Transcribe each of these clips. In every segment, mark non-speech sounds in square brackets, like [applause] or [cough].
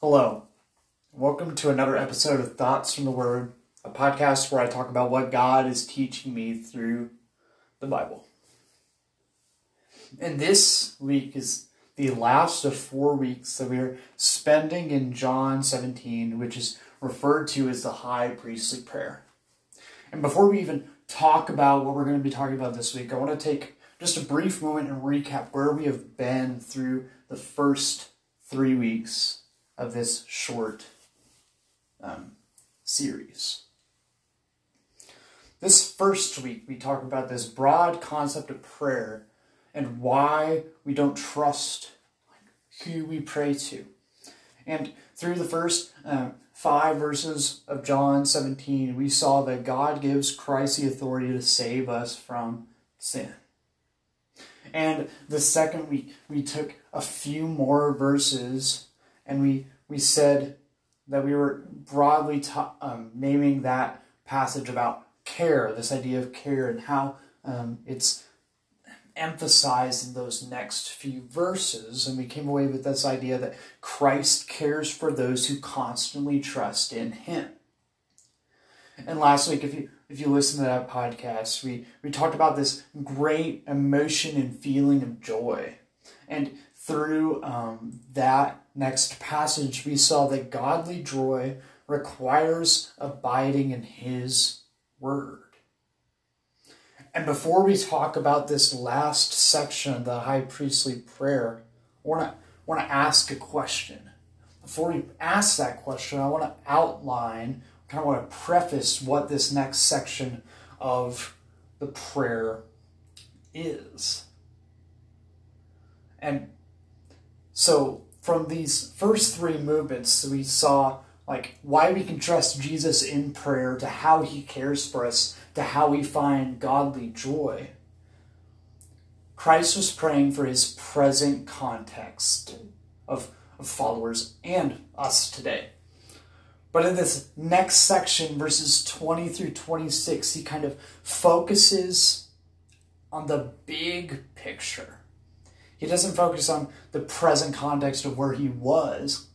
Hello. Welcome to another episode of Thoughts from the Word, a podcast where I talk about what God is teaching me through the Bible. And this week is the last of four weeks that we are spending in John 17, which is referred to as the high priestly prayer. And before we even talk about what we're going to be talking about this week, I want to take just a brief moment and recap where we have been through the first three weeks of this short um, series. This first week, we talk about this broad concept of prayer and why we don't trust who we pray to. And through the first uh, five verses of John 17, we saw that God gives Christ the authority to save us from sin. And the second week, we took a few more verses and we, we said that we were broadly ta- um, naming that passage about care, this idea of care, and how um, it's emphasized in those next few verses. And we came away with this idea that Christ cares for those who constantly trust in Him. And last week, if you if you listen to that podcast, we, we talked about this great emotion and feeling of joy. And through um, that next passage, we saw that godly joy requires abiding in His Word. And before we talk about this last section of the high priestly prayer, I want to want to ask a question. Before we ask that question, I want to outline, kind of want to preface what this next section of the prayer is. And so from these first three movements, we saw like why we can trust Jesus in prayer, to how he cares for us, to how we find godly joy. Christ was praying for his present context of, of followers and us today. But in this next section, verses 20 through 26, he kind of focuses on the big picture. He doesn't focus on the present context of where he was.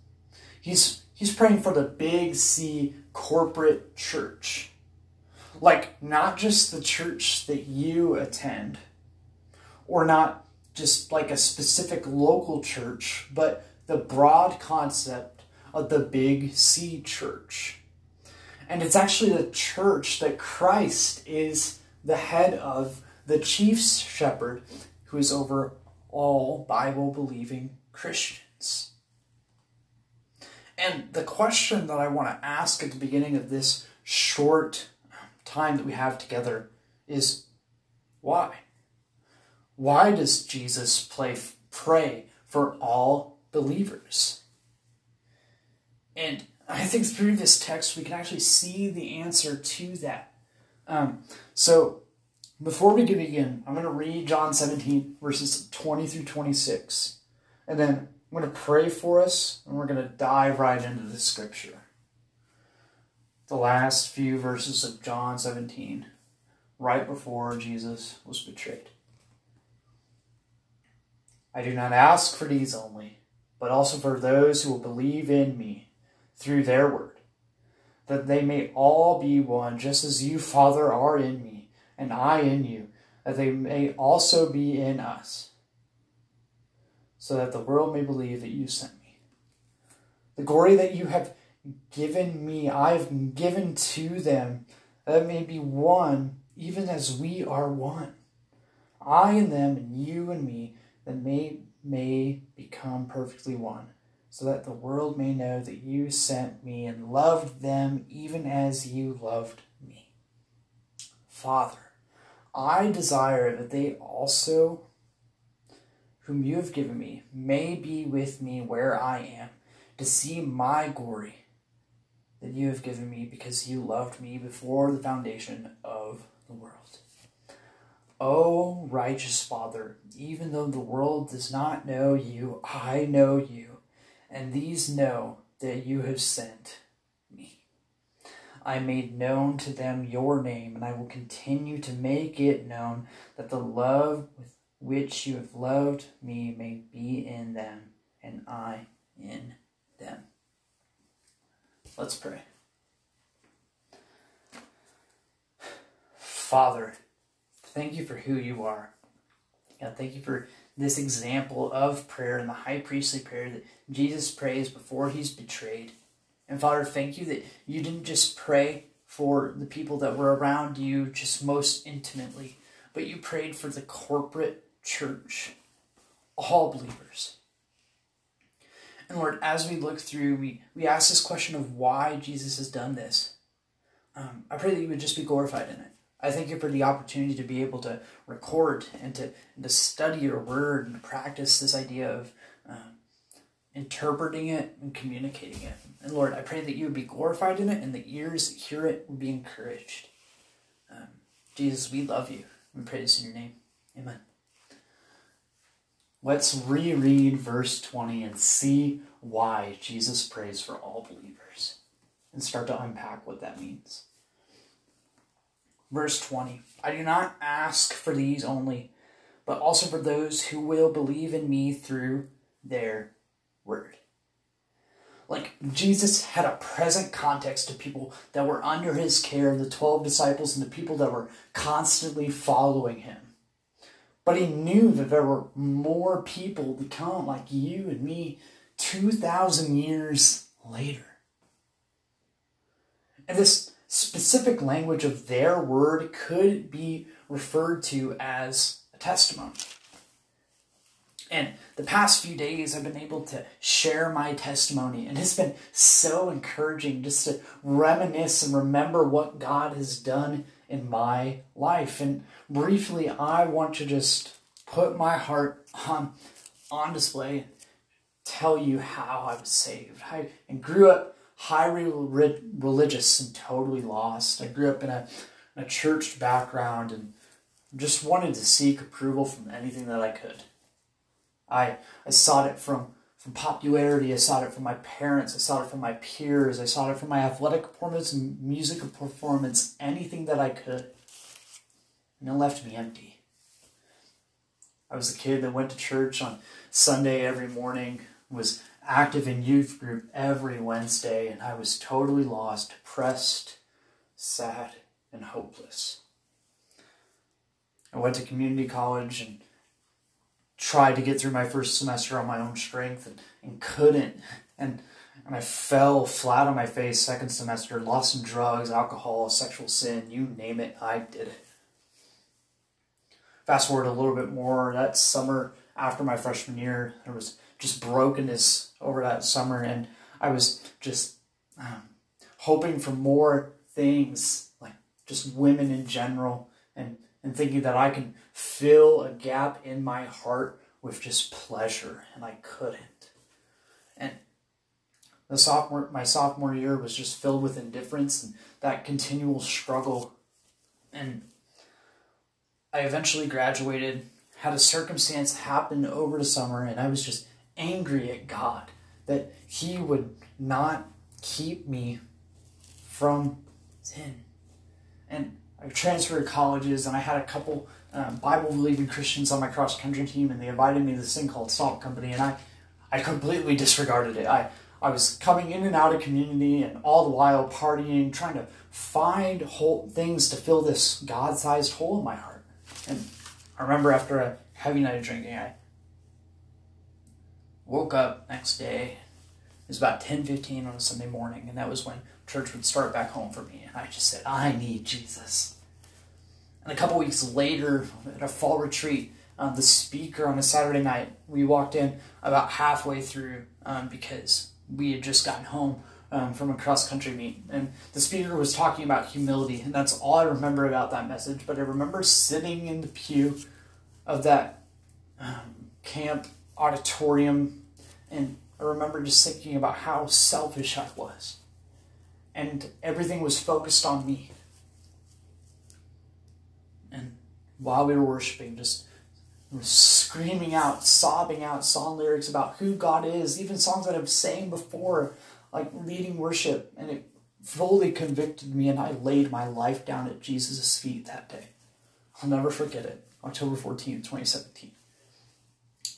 He's He's praying for the big C corporate church. Like, not just the church that you attend, or not just like a specific local church, but the broad concept of the big C church. And it's actually the church that Christ is the head of, the chief shepherd who is over all Bible believing Christians. And the question that I want to ask at the beginning of this short time that we have together is why? Why does Jesus play, pray for all believers? And I think through this text we can actually see the answer to that. Um, so before we can begin, I'm going to read John 17, verses 20 through 26. And then I'm going to pray for us, and we're going to dive right into the scripture. The last few verses of John 17, right before Jesus was betrayed. I do not ask for these only, but also for those who will believe in me through their word, that they may all be one, just as you, Father, are in me, and I in you, that they may also be in us so that the world may believe that you sent me. The glory that you have given me, I have given to them, that may be one, even as we are one. I and them, and you and me, that may, may become perfectly one, so that the world may know that you sent me and loved them even as you loved me. Father, I desire that they also whom you have given me, may be with me where I am, to see my glory that you have given me because you loved me before the foundation of the world. O righteous Father, even though the world does not know you, I know you, and these know that you have sent. I made known to them your name, and I will continue to make it known that the love with which you have loved me may be in them, and I in them. Let's pray. Father, thank you for who you are. God, thank you for this example of prayer and the high priestly prayer that Jesus prays before he's betrayed. And Father, thank you that you didn't just pray for the people that were around you just most intimately, but you prayed for the corporate church, all believers. And Lord, as we look through, we, we ask this question of why Jesus has done this. Um, I pray that you would just be glorified in it. I thank you for the opportunity to be able to record and to, and to study your word and practice this idea of interpreting it and communicating it. And Lord, I pray that you would be glorified in it and the ears that hear it would be encouraged. Um, Jesus, we love you. Pray this in your name. Amen. Let's reread verse 20 and see why Jesus prays for all believers and start to unpack what that means. Verse 20 I do not ask for these only, but also for those who will believe in me through their word. Like Jesus had a present context to people that were under his care, the 12 disciples, and the people that were constantly following him. But he knew that there were more people to come, like you and me, 2,000 years later. And this specific language of their word could be referred to as a testimony. And the past few days, I've been able to share my testimony, and it's been so encouraging just to reminisce and remember what God has done in my life. And briefly, I want to just put my heart on, on display and tell you how I was saved. I and grew up highly religious and totally lost. I grew up in a, in a church background and just wanted to seek approval from anything that I could. I, I sought it from, from popularity, I sought it from my parents, I sought it from my peers, I sought it from my athletic performance musical performance, anything that I could. And it left me empty. I was a kid that went to church on Sunday every morning, was active in youth group every Wednesday, and I was totally lost, depressed, sad, and hopeless. I went to community college and tried to get through my first semester on my own strength and, and couldn't. And, and I fell flat on my face second semester, lost some drugs, alcohol, sexual sin, you name it, I did it. Fast forward a little bit more, that summer after my freshman year, there was just brokenness over that summer, and I was just um, hoping for more things, like just women in general, and and thinking that I can fill a gap in my heart with just pleasure, and I couldn't. And the sophomore, my sophomore year was just filled with indifference and that continual struggle. And I eventually graduated, had a circumstance happen over the summer, and I was just angry at God that He would not keep me from sin. And I transferred colleges, and I had a couple um, Bible believing Christians on my cross country team, and they invited me to this thing called Salt Company, and I, I completely disregarded it. I, I was coming in and out of community, and all the while partying, trying to find whole things to fill this God-sized hole in my heart. And I remember after a heavy night of drinking, I woke up next day. It was about 10:15 on a Sunday morning, and that was when church would start back home for me. And I just said, "I need Jesus." And a couple weeks later, at a fall retreat, um, the speaker on a Saturday night, we walked in about halfway through um, because we had just gotten home um, from a cross country meet, and the speaker was talking about humility, and that's all I remember about that message. But I remember sitting in the pew of that um, camp auditorium, and I remember just thinking about how selfish I was. And everything was focused on me. And while we were worshiping, just screaming out, sobbing out song lyrics about who God is, even songs that I've sang before, like leading worship, and it fully convicted me, and I laid my life down at Jesus' feet that day. I'll never forget it. October 14th, 2017.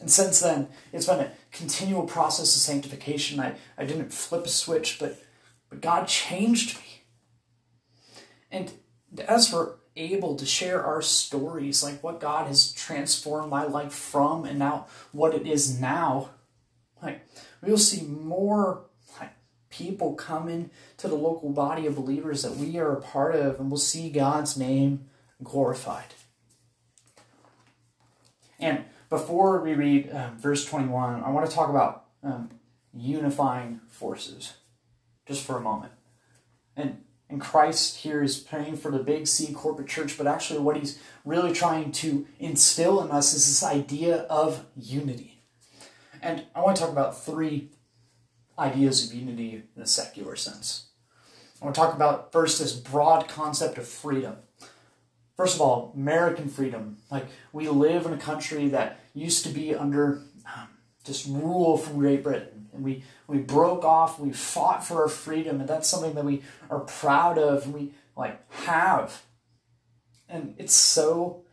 And since then, it's been a continual process of sanctification. I, I didn't flip a switch, but but God changed me. And as we're able to share our stories, like what God has transformed my life from and now what it is now, like we'll see more like people coming to the local body of believers that we are a part of, and we'll see God's name glorified. And before we read uh, verse 21, I want to talk about um, unifying forces just for a moment. And, and Christ here is praying for the big C corporate church, but actually, what he's really trying to instill in us is this idea of unity. And I want to talk about three ideas of unity in a secular sense. I want to talk about first this broad concept of freedom. First of all, American freedom. Like, we live in a country that used to be under um, just rule from Great Britain. And we, we broke off, we fought for our freedom, and that's something that we are proud of and we like have. And it's so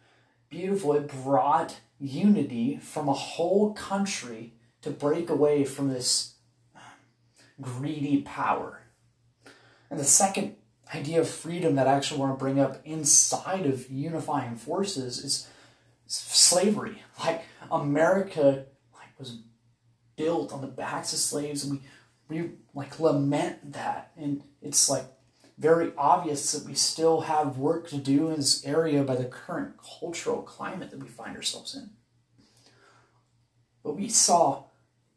beautiful. It brought unity from a whole country to break away from this greedy power. And the second idea of freedom that I actually want to bring up inside of unifying forces is slavery. Like America like was built on the backs of slaves and we we like lament that and it's like very obvious that we still have work to do in this area by the current cultural climate that we find ourselves in. But we saw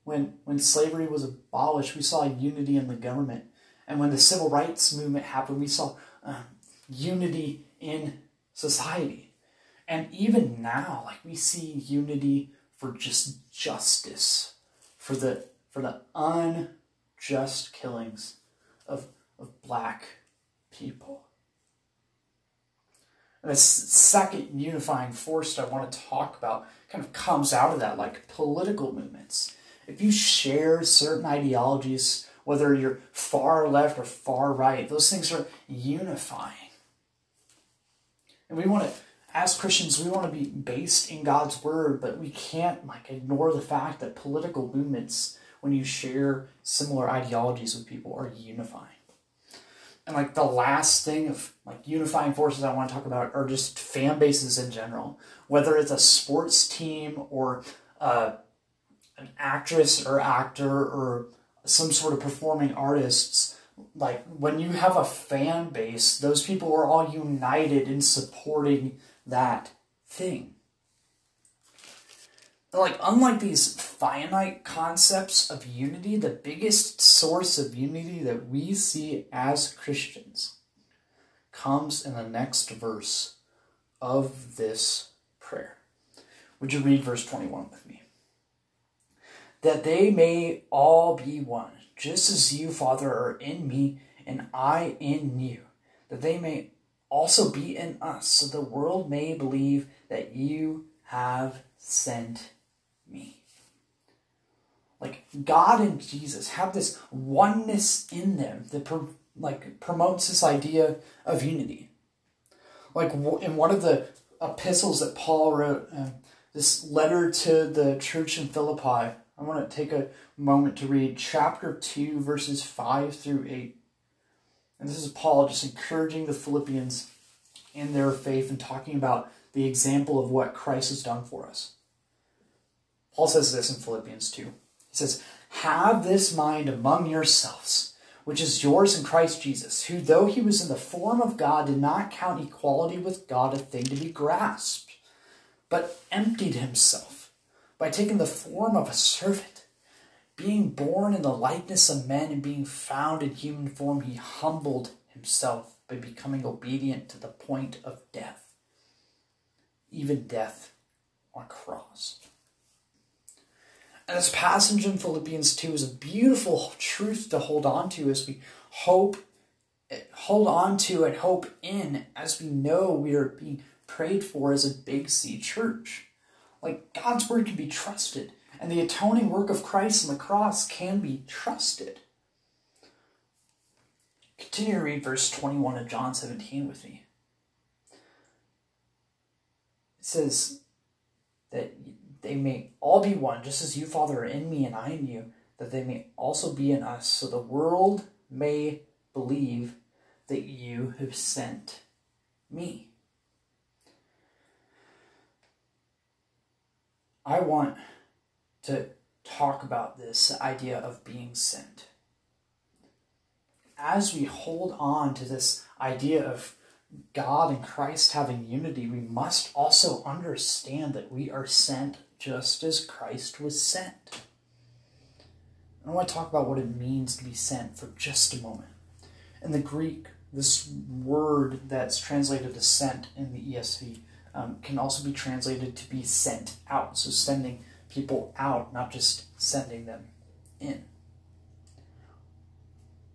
when when slavery was abolished, we saw unity in the government and when the civil rights movement happened, we saw uh, unity in society. And even now, like we see unity for just justice, for the for the unjust killings of, of black people. And the second unifying force that I want to talk about kind of comes out of that, like political movements. If you share certain ideologies, whether you're far left or far right. Those things are unifying. And we want to, as Christians, we want to be based in God's word, but we can't like ignore the fact that political movements, when you share similar ideologies with people, are unifying. And like the last thing of like unifying forces I want to talk about are just fan bases in general. Whether it's a sports team or uh, an actress or actor or some sort of performing artists like when you have a fan base those people are all united in supporting that thing. Like unlike these finite concepts of unity the biggest source of unity that we see as christians comes in the next verse of this prayer. Would you read verse 21 with me? That they may all be one, just as you, Father, are in me and I in you, that they may also be in us, so the world may believe that you have sent me. Like God and Jesus have this oneness in them that pro- like promotes this idea of unity. Like in one of the epistles that Paul wrote, uh, this letter to the church in Philippi, I want to take a moment to read chapter 2, verses 5 through 8. And this is Paul just encouraging the Philippians in their faith and talking about the example of what Christ has done for us. Paul says this in Philippians 2. He says, Have this mind among yourselves, which is yours in Christ Jesus, who, though he was in the form of God, did not count equality with God a thing to be grasped, but emptied himself by taking the form of a servant. Being born in the likeness of men and being found in human form, he humbled himself by becoming obedient to the point of death, even death on a cross. And this passage in Philippians 2 is a beautiful truth to hold on to as we hope, hold on to and hope in as we know we are being prayed for as a big C church. Like God's word can be trusted, and the atoning work of Christ on the cross can be trusted. Continue to read verse 21 of John 17 with me. It says that they may all be one, just as you, Father, are in me and I in you, that they may also be in us, so the world may believe that you have sent me. I want to talk about this idea of being sent. As we hold on to this idea of God and Christ having unity, we must also understand that we are sent just as Christ was sent. I want to talk about what it means to be sent for just a moment. In the Greek, this word that's translated as sent in the ESV um, can also be translated to be sent out. So sending people out, not just sending them in.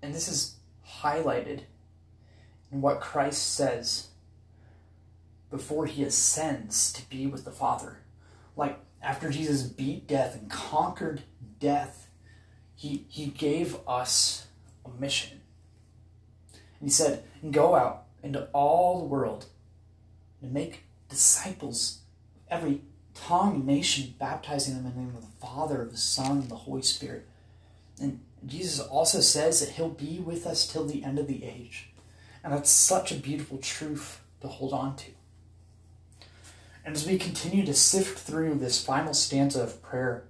And this is highlighted in what Christ says before he ascends to be with the Father. Like after Jesus beat death and conquered death, he, he gave us a mission. And he said, Go out into all the world and make disciples of every tongue, nation, baptizing them in the name of the Father, the Son, and the Holy Spirit. And Jesus also says that He'll be with us till the end of the age. And that's such a beautiful truth to hold on to. And as we continue to sift through this final stanza of prayer,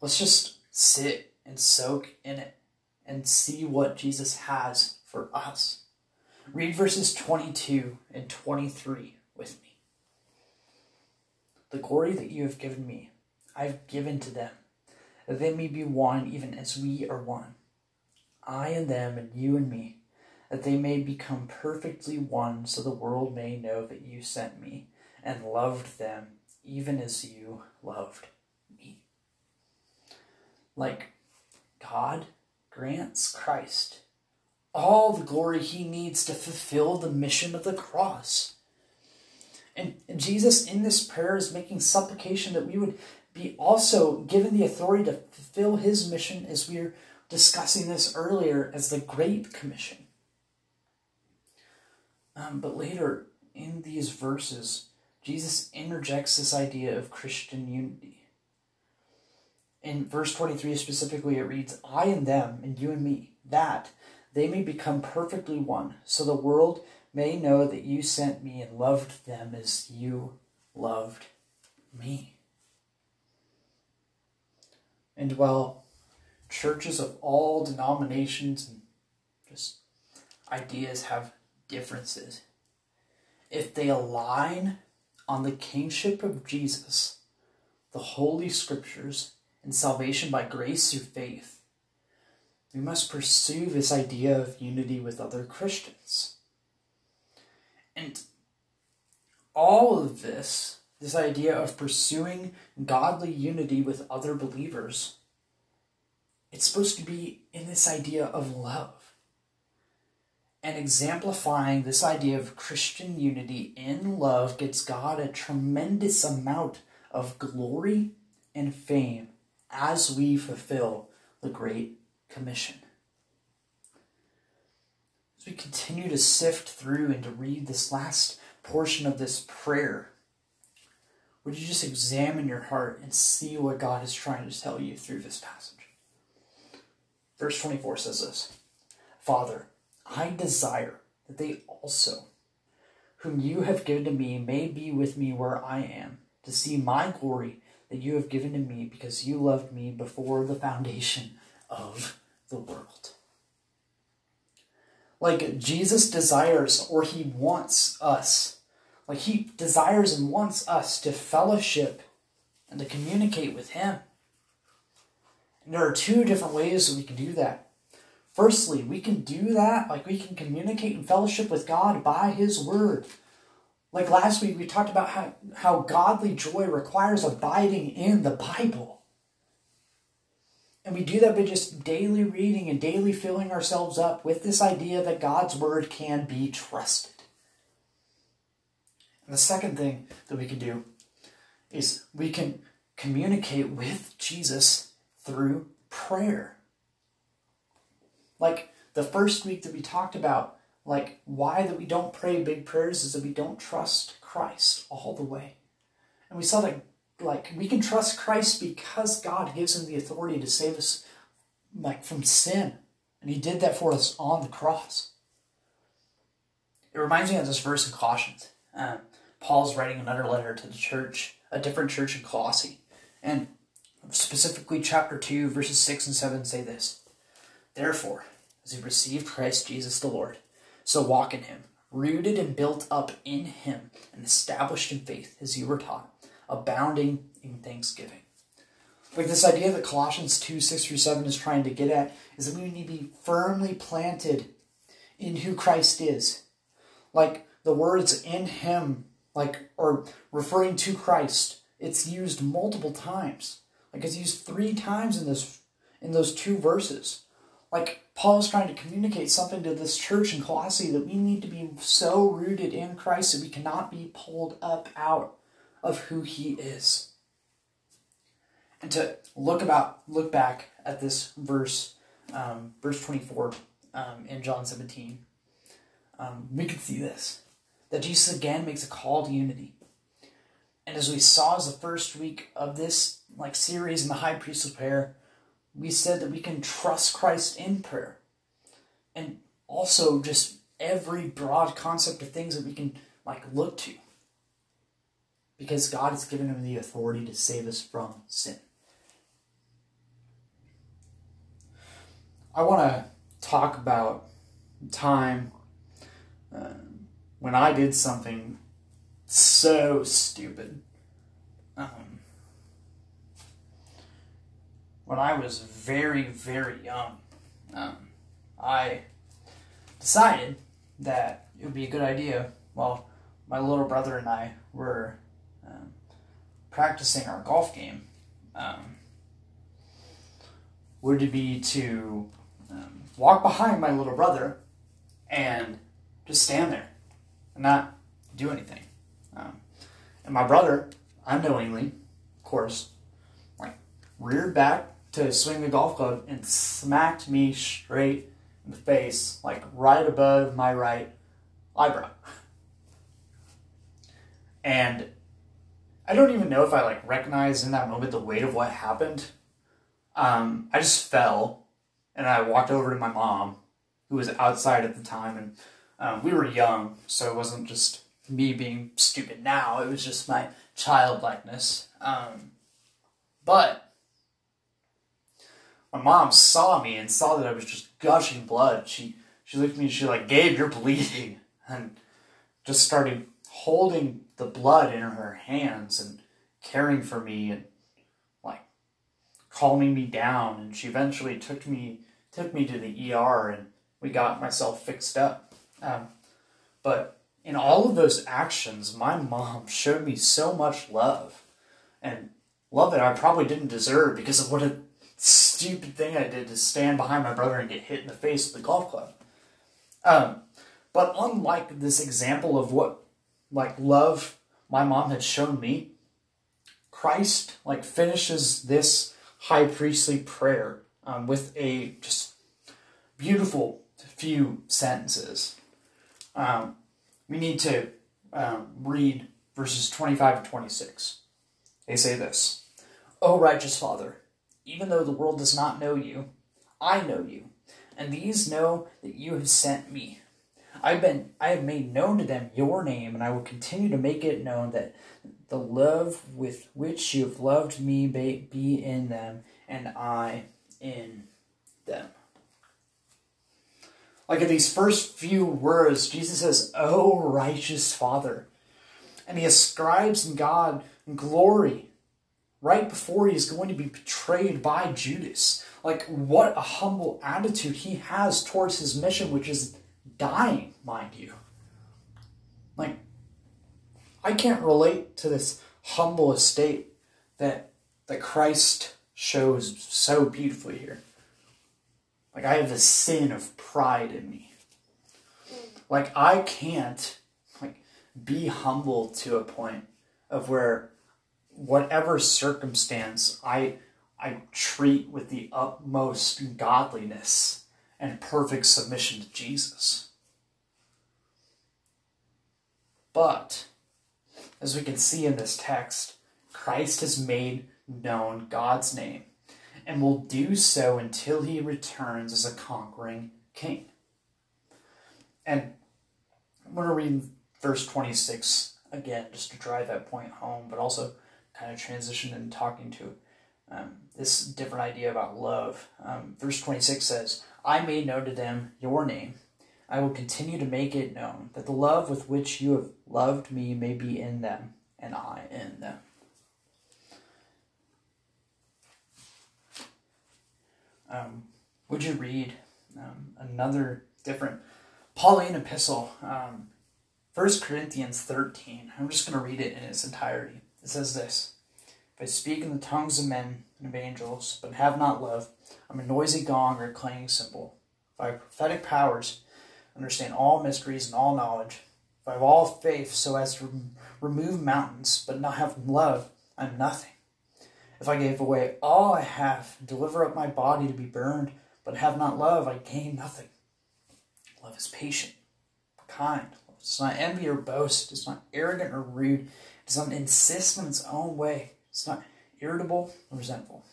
let's just sit and soak in it and see what Jesus has for us. Read verses 22 and 23 with me. The glory that you have given me, I have given to them, that they may be one even as we are one. I and them, and you and me, that they may become perfectly one, so the world may know that you sent me and loved them even as you loved me. Like God grants Christ all the glory he needs to fulfill the mission of the cross. And, Jesus, in this prayer, is making supplication that we would be also given the authority to fulfill his mission as we are discussing this earlier as the Great Commission. Um, but later in these verses, Jesus interjects this idea of Christian unity. In verse 23 specifically, it reads, I and them, and you and me, that they may become perfectly one, so the world may know that you sent me and loved them as you loved me. And while churches of all denominations and just ideas have differences, if they align on the kingship of Jesus, the Holy Scriptures, and salvation by grace through faith, we must pursue this idea of unity with other Christians. And all of this, this idea of pursuing godly unity with other believers, it's supposed to be in this idea of love. And exemplifying this idea of Christian unity in love gets God a tremendous amount of glory and fame as we fulfill the Great Commission. We continue to sift through and to read this last portion of this prayer, would you just examine your heart and see what God is trying to tell you through this passage? Verse 24 says this Father, I desire that they also, whom you have given to me, may be with me where I am, to see my glory that you have given to me because you loved me before the foundation of the world. Like Jesus desires or he wants us, like he desires and wants us to fellowship and to communicate with him. And there are two different ways that we can do that. Firstly, we can do that, like we can communicate and fellowship with God by his word. Like last week, we talked about how, how godly joy requires abiding in the Bible. And we do that by just daily reading and daily filling ourselves up with this idea that God's word can be trusted. And the second thing that we can do is we can communicate with Jesus through prayer. Like the first week that we talked about, like why that we don't pray big prayers is that we don't trust Christ all the way. And we saw that like we can trust Christ because God gives him the authority to save us like from sin And he did that for us on the cross. It reminds me of this verse in Colossians. Um, Paul's writing another letter to the church, a different church in Colossae. And specifically, chapter 2, verses 6 and 7 say this Therefore, as you received Christ Jesus the Lord, so walk in him, rooted and built up in him, and established in faith as you were taught, abounding in thanksgiving. Like this idea that Colossians 2 6 through 7 is trying to get at is that we need to be firmly planted in who Christ is. Like the words in him, like or referring to Christ, it's used multiple times. Like it's used three times in this in those two verses. Like Paul is trying to communicate something to this church in Colossae that we need to be so rooted in Christ that we cannot be pulled up out of who he is. And to look about look back at this verse, um, verse twenty four, um, in John seventeen, um, we can see this that Jesus again makes a call to unity, and as we saw as the first week of this like series in the high priestly prayer, we said that we can trust Christ in prayer, and also just every broad concept of things that we can like look to because God has given him the authority to save us from sin. I want to talk about time uh, when I did something so stupid. Um, when I was very, very young, um, I decided that it would be a good idea. Well, my little brother and I were practicing our golf game. Um, would be to um, walk behind my little brother and just stand there and not do anything. Um, and my brother, unknowingly, of course, like reared back to swing the golf club and smacked me straight in the face, like right above my right eyebrow. [laughs] And I don't even know if I like recognized in that moment the weight of what happened. Um, I just fell and I walked over to my mom, who was outside at the time, and um, we were young, so it wasn't just me being stupid now, it was just my childlikeness. Um, but my mom saw me and saw that I was just gushing blood. She she looked at me and she like, Gabe, you're bleeding, [laughs] and just started holding the blood in her hands and caring for me and like calming me down. And she eventually took me took me to the ER and we got myself fixed up. Um, but in all of those actions, my mom [laughs] showed me so much love and love that I probably didn't deserve because of what a stupid thing I did to stand behind my brother and get hit in the face with a golf club. Um, but unlike this example of what like love my mom had shown me, Christ like finishes this high priestly prayer um, with a just beautiful few sentences. Um, we need to um, read verses 25 to 26. They say this O righteous Father, even though the world does not know you, I know you, and these know that you have sent me. I've been I have made known to them your name, and I will continue to make it known that the love with which you have loved me be in them, and I in them. Like in these first few words, Jesus says, Oh, righteous Father. And he ascribes in God glory right before he is going to be betrayed by Judas. Like, what a humble attitude he has towards his mission, which is dying, mind you. Like, I can't relate to this humble estate that, that Christ shows so beautifully here. Like I have a sin of pride in me. Like I can't like be humble to a point of where whatever circumstance I I treat with the utmost godliness and perfect submission to Jesus. But as we can see in this text, Christ has made known God's name and will do so until he returns as a conquering king. And I'm going to read verse 26 again, just to drive that point home, but also kind of transition and talking to um, this different idea about love. Um, verse 26 says, I made known to them your name. I will continue to make it known that the love with which you have loved me may be in them, and I in them. Um, would you read um, another different Pauline epistle, um, 1 Corinthians 13? I'm just going to read it in its entirety. It says this If I speak in the tongues of men and of angels, but have not love, I'm a noisy gong or a clanging cymbal. If I have prophetic powers, understand all mysteries and all knowledge, if I have all faith so as to remove mountains, but not have love, I'm nothing. If I gave away all I have, deliver up my body to be burned, but have not love, I gain nothing. Love is patient, kind. It does not envy or boast. It is not arrogant or rude. It does not insist on its own way. It's not irritable or resentful.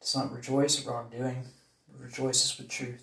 It does not rejoice at wrongdoing, but rejoices with truth.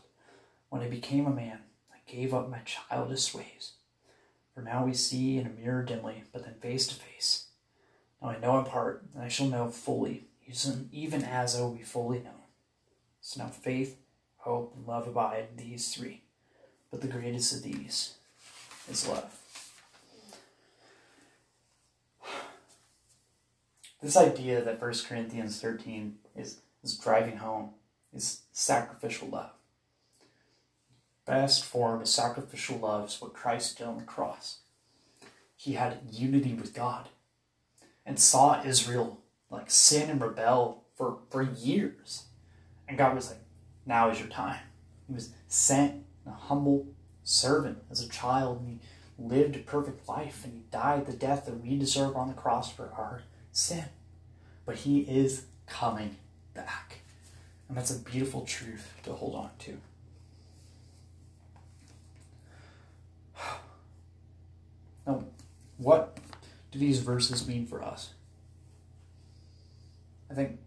When I became a man, I gave up my childish ways. For now we see in a mirror dimly, but then face to face. Now I know in part, and I shall know fully, even as I will be fully known. So now faith, hope, and love abide, these three. But the greatest of these is love. This idea that 1 Corinthians 13 is, is driving home is sacrificial love. Best form of sacrificial love is what Christ did on the cross. He had unity with God and saw Israel like sin and rebel for, for years. And God was like, now is your time. He was sent a humble servant as a child, and he lived a perfect life, and he died the death that we deserve on the cross for our sin. But he is coming back. And that's a beautiful truth to hold on to. Now, what do these verses mean for us? I think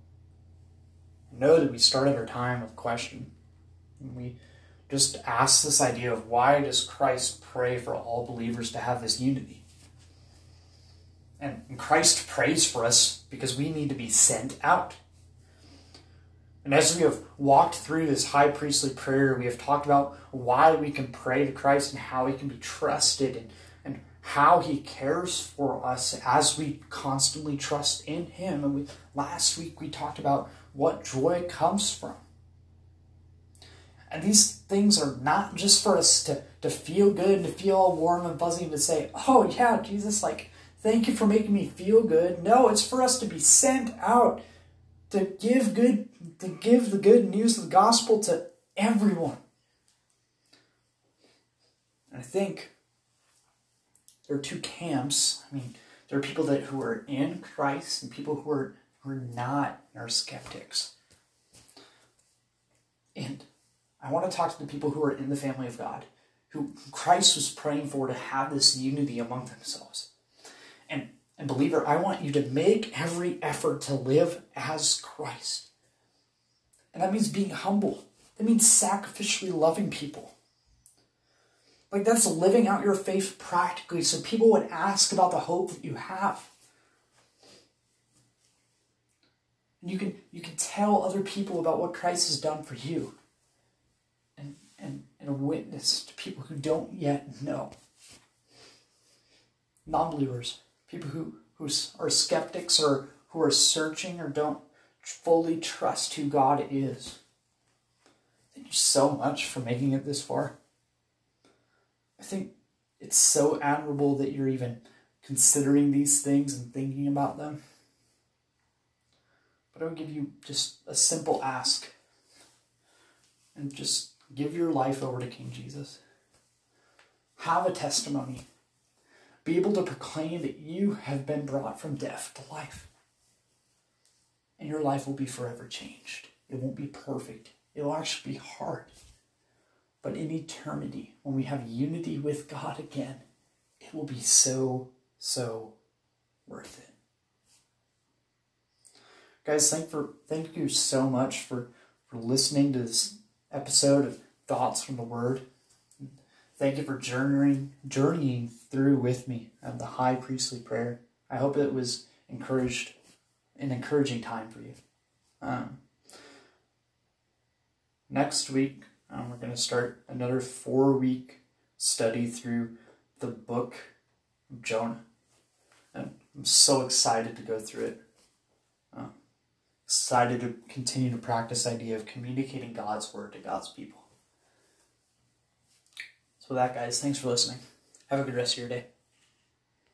I know that we started our time with question. And we just asked this idea of why does Christ pray for all believers to have this unity? And Christ prays for us because we need to be sent out. And as we have walked through this high priestly prayer, we have talked about why we can pray to Christ and how he can be trusted and how he cares for us as we constantly trust in him. And we, last week we talked about what joy comes from. And these things are not just for us to, to feel good and to feel all warm and fuzzy and to say, oh, yeah, Jesus, like, thank you for making me feel good. No, it's for us to be sent out to give good, to give the good news of the gospel to everyone. And I think there are two camps. I mean, there are people that who are in Christ and people who are who are not and are skeptics. And I want to talk to the people who are in the family of God, who Christ was praying for to have this unity among themselves. And and believer, I want you to make every effort to live as Christ. And that means being humble. That means sacrificially loving people. Like that's living out your faith practically so people would ask about the hope that you have. And you can you can tell other people about what Christ has done for you. And and, and a witness to people who don't yet know. Non-believers, people who, who are skeptics or who are searching or don't fully trust who God is. Thank you so much for making it this far. I think it's so admirable that you're even considering these things and thinking about them. But I would give you just a simple ask. And just give your life over to King Jesus. Have a testimony. Be able to proclaim that you have been brought from death to life. And your life will be forever changed. It won't be perfect. It will actually be hard. But in eternity, when we have unity with God again, it will be so, so worth it. Guys, thank for thank you so much for, for listening to this episode of Thoughts from the Word. Thank you for journeying journeying through with me of the high priestly prayer. I hope it was encouraged an encouraging time for you. Um, next week, um, we're going to start another four week study through the book of Jonah. And I'm so excited to go through it. Uh, excited to continue to practice idea of communicating God's word to God's people. So with that, guys, thanks for listening. Have a good rest of your day.